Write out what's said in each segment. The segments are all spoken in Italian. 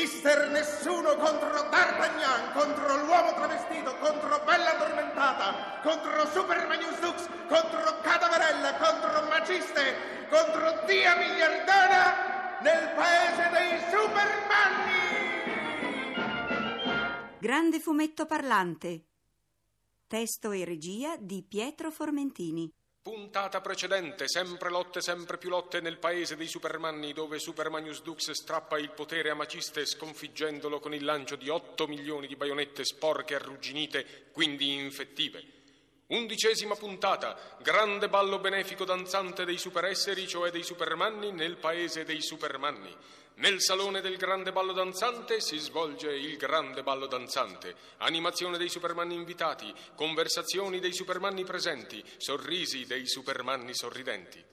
Mister Nessuno contro D'Artagnan, contro l'uomo travestito, contro Bella Addormentata, contro Super Magnus Lux, contro Cadaverella, contro Magiste, contro Dia Miliardana nel paese dei Supermanni! Grande fumetto parlante. Testo e regia di Pietro Formentini. Puntata precedente, sempre lotte, sempre più lotte nel paese dei Supermanni, dove Supermanius Dux strappa il potere a Maciste sconfiggendolo con il lancio di 8 milioni di baionette sporche e arrugginite, quindi infettive. Undicesima puntata, grande ballo benefico danzante dei superesseri, cioè dei Supermanni, nel paese dei Supermanni. Nel salone del grande ballo danzante si svolge il grande ballo danzante. Animazione dei Supermanni invitati, conversazioni dei Supermanni presenti, sorrisi dei Supermanni sorridenti.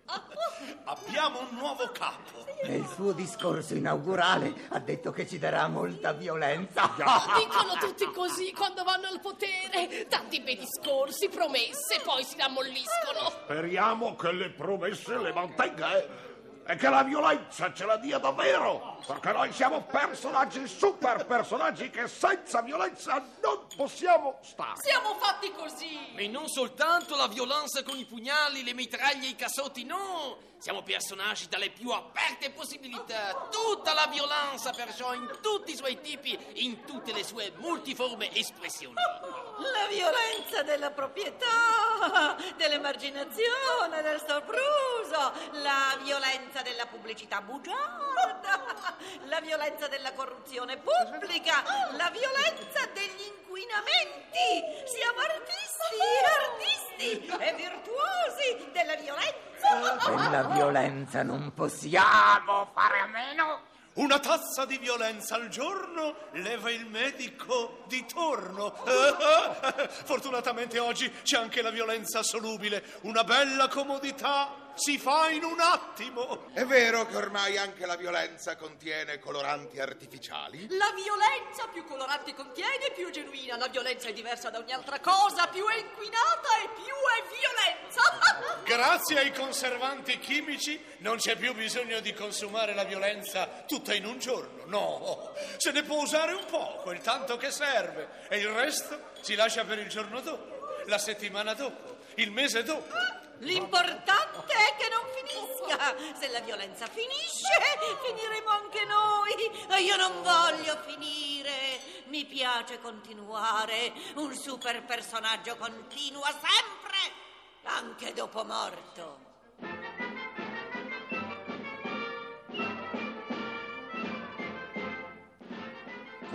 Abbiamo un nuovo capo. Nel suo discorso inaugurale ha detto che ci darà molta violenza. Dicono tutti così quando vanno al potere. Tanti bei discorsi, promesse, poi si rammolliscono. Speriamo che le promesse le mantenga eh? E che la violenza ce la dia davvero. Perché noi siamo personaggi, super personaggi che senza violenza non possiamo stare. Siamo fatti così. E non soltanto la violenza con i pugnali, le mitraglie e i cassotti, no! Siamo personaggi dalle più aperte possibilità. Tutta la violenza, perciò, in tutti i suoi tipi, in tutte le sue multiforme espressioni. La violenza della proprietà, dell'emarginazione, del sopruso, la violenza della pubblicità bugiarda, la violenza della corruzione pubblica, la violenza degli inquinamenti. Siamo artisti, artisti e virtuosi della violenza. Della violenza non possiamo fare a meno. Una tazza di violenza al giorno leva il medico di torno. Fortunatamente oggi c'è anche la violenza solubile, una bella comodità si fa in un attimo. È vero che ormai anche la violenza contiene coloranti artificiali? La violenza più coloranti contiene, più genuina. La violenza è diversa da ogni altra cosa, più è inquinata e più è violenza. Grazie ai conservanti chimici non c'è più bisogno di consumare la violenza tutta in un giorno. No, se ne può usare un poco, il tanto che serve, e il resto si lascia per il giorno dopo, la settimana dopo, il mese dopo. L'importante è che non finisca. Se la violenza finisce, finiremo anche noi. E io non voglio finire. Mi piace continuare. Un super personaggio continua sempre, anche dopo morto.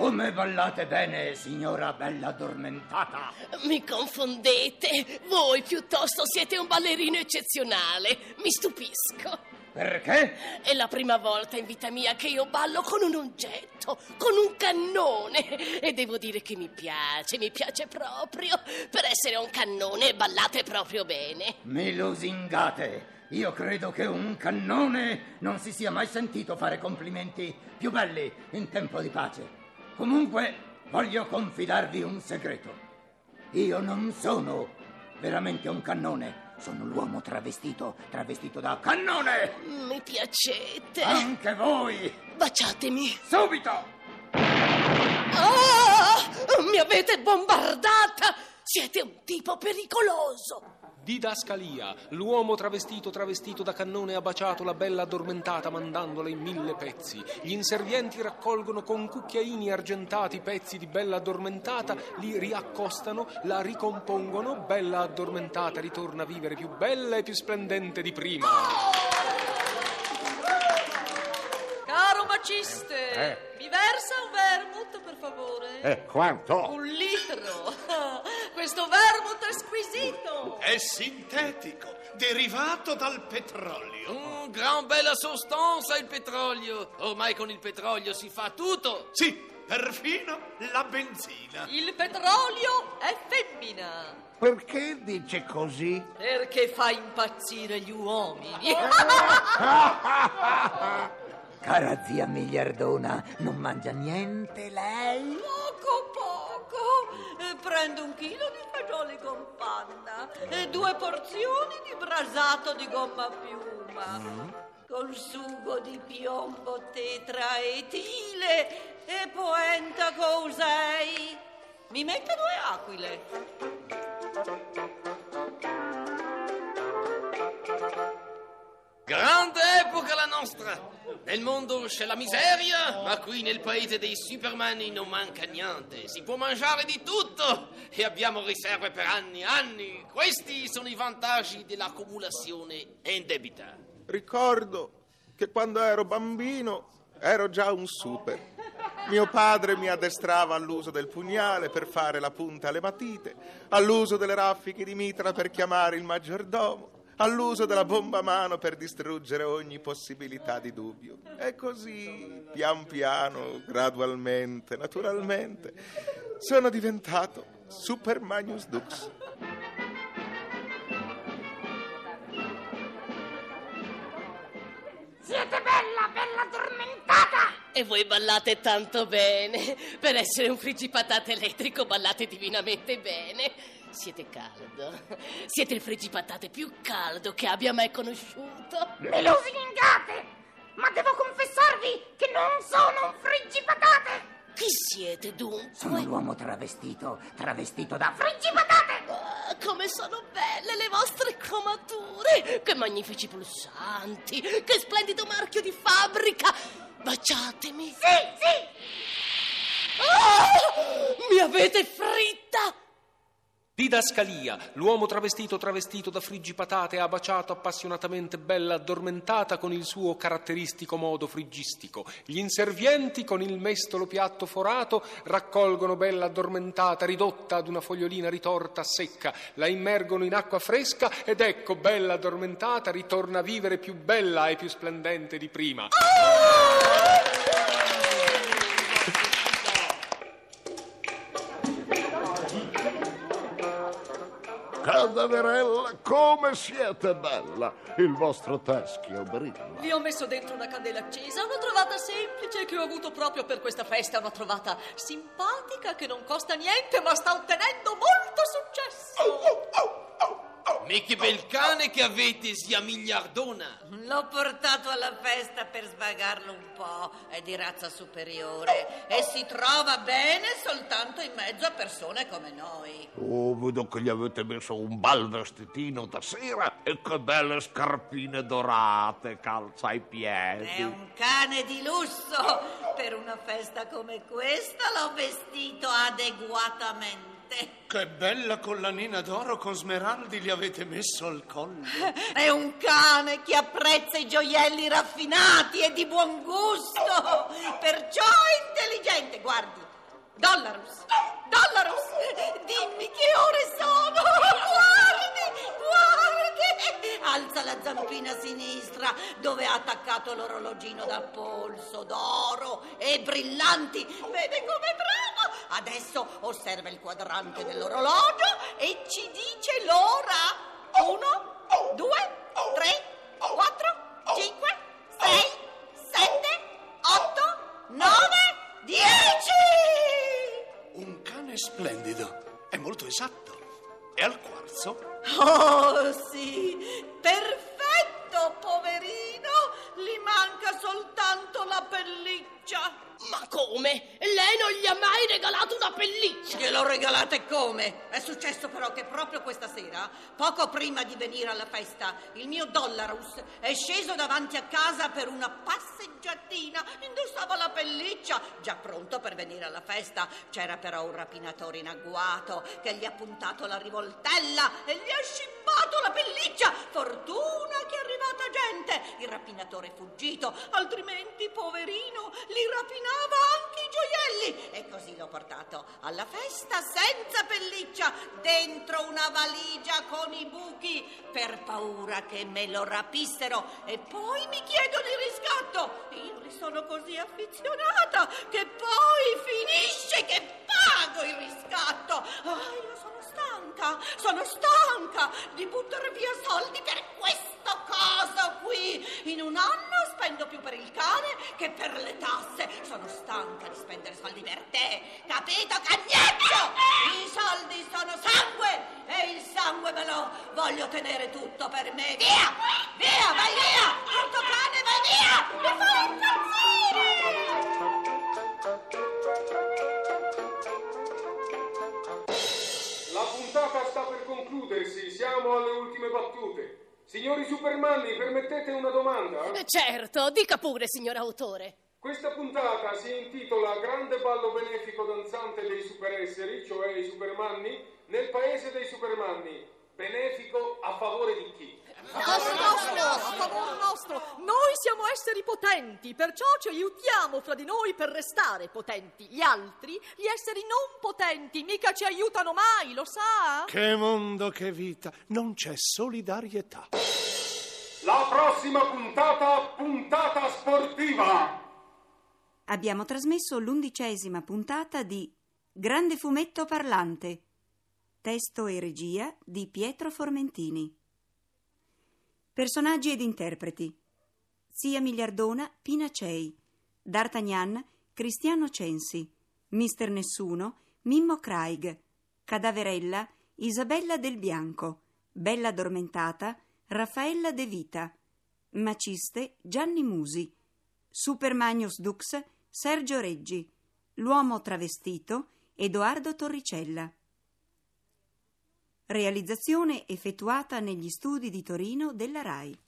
Come ballate bene, signora bella addormentata. Mi confondete. Voi piuttosto siete un ballerino eccezionale. Mi stupisco. Perché? È la prima volta in vita mia che io ballo con un oggetto, con un cannone. E devo dire che mi piace, mi piace proprio. Per essere un cannone ballate proprio bene. Mi lusingate. Io credo che un cannone non si sia mai sentito fare complimenti più belli in tempo di pace. Comunque, voglio confidarvi un segreto. Io non sono veramente un cannone. Sono l'uomo travestito, travestito da cannone! Mi piacete. Anche voi! Baciatemi. Subito! Ah! Mi avete bombardata! Siete un tipo pericoloso. Didascalia, l'uomo travestito travestito da cannone ha baciato la bella addormentata mandandola in mille pezzi. Gli inservienti raccolgono con cucchiaini argentati pezzi di bella addormentata, li riaccostano, la ricompongono, bella addormentata ritorna a vivere più bella e più splendente di prima. Caro Maciste, Eh. mi versa un vermouth, per favore? Eh, quanto? Un litro. Questo è squisito. È sintetico, derivato dal petrolio. Mm, gran bella sostanza il petrolio. Ormai con il petrolio si fa tutto. Sì, perfino la benzina. Il petrolio è femmina. Perché dice così? Perché fa impazzire gli uomini. Cara zia miliardona, non mangia niente lei? Prendo un chilo di fagioli con panna e due porzioni di brasato di gomma a piuma. Con sugo di piombo tetraetile e poenta cos'hai? Mi mette due aquile. Grande epoca la nostra! Nel mondo c'è la miseria, ma qui nel paese dei Superman non manca niente. Si può mangiare di tutto e abbiamo riserve per anni e anni. Questi sono i vantaggi dell'accumulazione indebita. Ricordo che quando ero bambino ero già un super. Mio padre mi addestrava all'uso del pugnale per fare la punta alle matite, all'uso delle raffiche di mitra per chiamare il maggiordomo, all'uso della bomba a mano per distruggere ogni possibilità di dubbio. E così, pian piano, gradualmente, naturalmente, sono diventato Super Magnus Dux. E voi ballate tanto bene. Per essere un friggipatate elettrico ballate divinamente bene. Siete caldo. Siete il friggipatate più caldo che abbia mai conosciuto. Me lo svingate! Ma devo confessarvi che non sono un friggipatate! Chi siete dunque? Sono l'uomo travestito, travestito da... Friggipatate! Ah, come sono belle le vostre cromature! Che magnifici pulsanti! Che splendido marchio di fabbrica! Baciatemi! Sì, sì! Ah, mi avete fritta! Didascalia, l'uomo travestito travestito da friggipatate ha baciato appassionatamente bella addormentata con il suo caratteristico modo friggistico. Gli inservienti con il mestolo piatto forato raccolgono bella addormentata ridotta ad una fogliolina ritorta secca, la immergono in acqua fresca ed ecco bella addormentata ritorna a vivere più bella e più splendente di prima. Cadaverella, come siete bella! Il vostro teschio brilla. Vi ho messo dentro una candela accesa, l'ho trovata semplice che ho avuto proprio per questa festa, l'ho trovata simpatica che non costa niente ma sta ottenendo molto successo. Ma che bel cane che avete, zia miliardona! L'ho portato alla festa per svagarlo un po', è di razza superiore e si trova bene soltanto in mezzo a persone come noi. Oh, vedo che gli avete messo un bel vestitino da sera e che belle scarpine dorate, calza ai È piedi. un cane di lusso. Per una festa come questa l'ho vestito adeguatamente. Che bella collanina d'oro con smeraldi gli avete messo al collo. È un cane che apprezza i gioielli raffinati e di buon gusto. Perciò è intelligente. Guardi, Dollarus, Dollarus, dimmi che ore sono. Guardi, guardi. Alza la zampina sinistra dove ha attaccato l'orologino da polso d'oro e brillanti. Vede com'è bravo. Adesso osserva il quadrante dell'orologio e ci dice l'ora. Uno, due, tre, quattro, cinque, sei, sette, otto, nove, dieci! Un cane splendido. È molto esatto. E al quarzo? Oh sì, perfetto, poverino! Gli manca soltanto la pelliccia. Ma come? Lei non gli ha mai regalato una pelliccia? Gliel'ho regalata e come? È successo però che proprio questa sera, poco prima di venire alla festa, il mio Dollarus è sceso davanti a casa per una passeggiatina. Indossava la pelliccia, già pronto per venire alla festa. C'era però un rapinatore in agguato che gli ha puntato la rivoltella e gli ha scippato la pelliccia. Fortuna che è arrivata gente. Il rapinatore è fuggito, altrimenti, poverino, li rapinava anche i gioielli. E così l'ho portato alla festa senza pelliccia, dentro una valigia con i buchi, per paura che me lo rapissero. E poi mi chiedono il riscatto. Io li sono così affezionata che poi finisce che pago il riscatto. Ah, io sono stanca, sono stanca di buttare via soldi per il cane che per le tasse. Sono stanca di spendere soldi per te, capito cagnetto? I soldi sono sangue e il sangue me lo voglio tenere tutto per me. Via, via, vai via, brutto cane, vai via, mi fai impazzire! La puntata sta per concludersi, siamo alle ultime battute. Signori Supermanni, permettete una domanda? Eh, Certo, dica pure, signor autore. Questa puntata si intitola Grande ballo benefico danzante dei superesseri, cioè i Supermanni, nel paese dei Supermanni. Benefico a favore di chi? A favore nostro, a favore nostro. Noi siamo esseri potenti, perciò ci aiutiamo fra di noi per restare potenti. Gli altri, gli esseri non potenti, mica ci aiutano mai, lo sa? Che mondo, che vita. Non c'è solidarietà. La prossima puntata, puntata sportiva. Abbiamo trasmesso l'undicesima puntata di Grande fumetto parlante. Testo e regia di Pietro Formentini. Personaggi ed interpreti. Zia Miliardona, Pina Cei. D'Artagnan, Cristiano Censi. Mister Nessuno, Mimmo Craig. Cadaverella, Isabella Del Bianco. Bella Addormentata, Raffaella De Vita. Maciste, Gianni Musi. Super Magnus Dux, Sergio Reggi. L'uomo travestito, Edoardo Torricella. Realizzazione effettuata negli studi di Torino della RAI.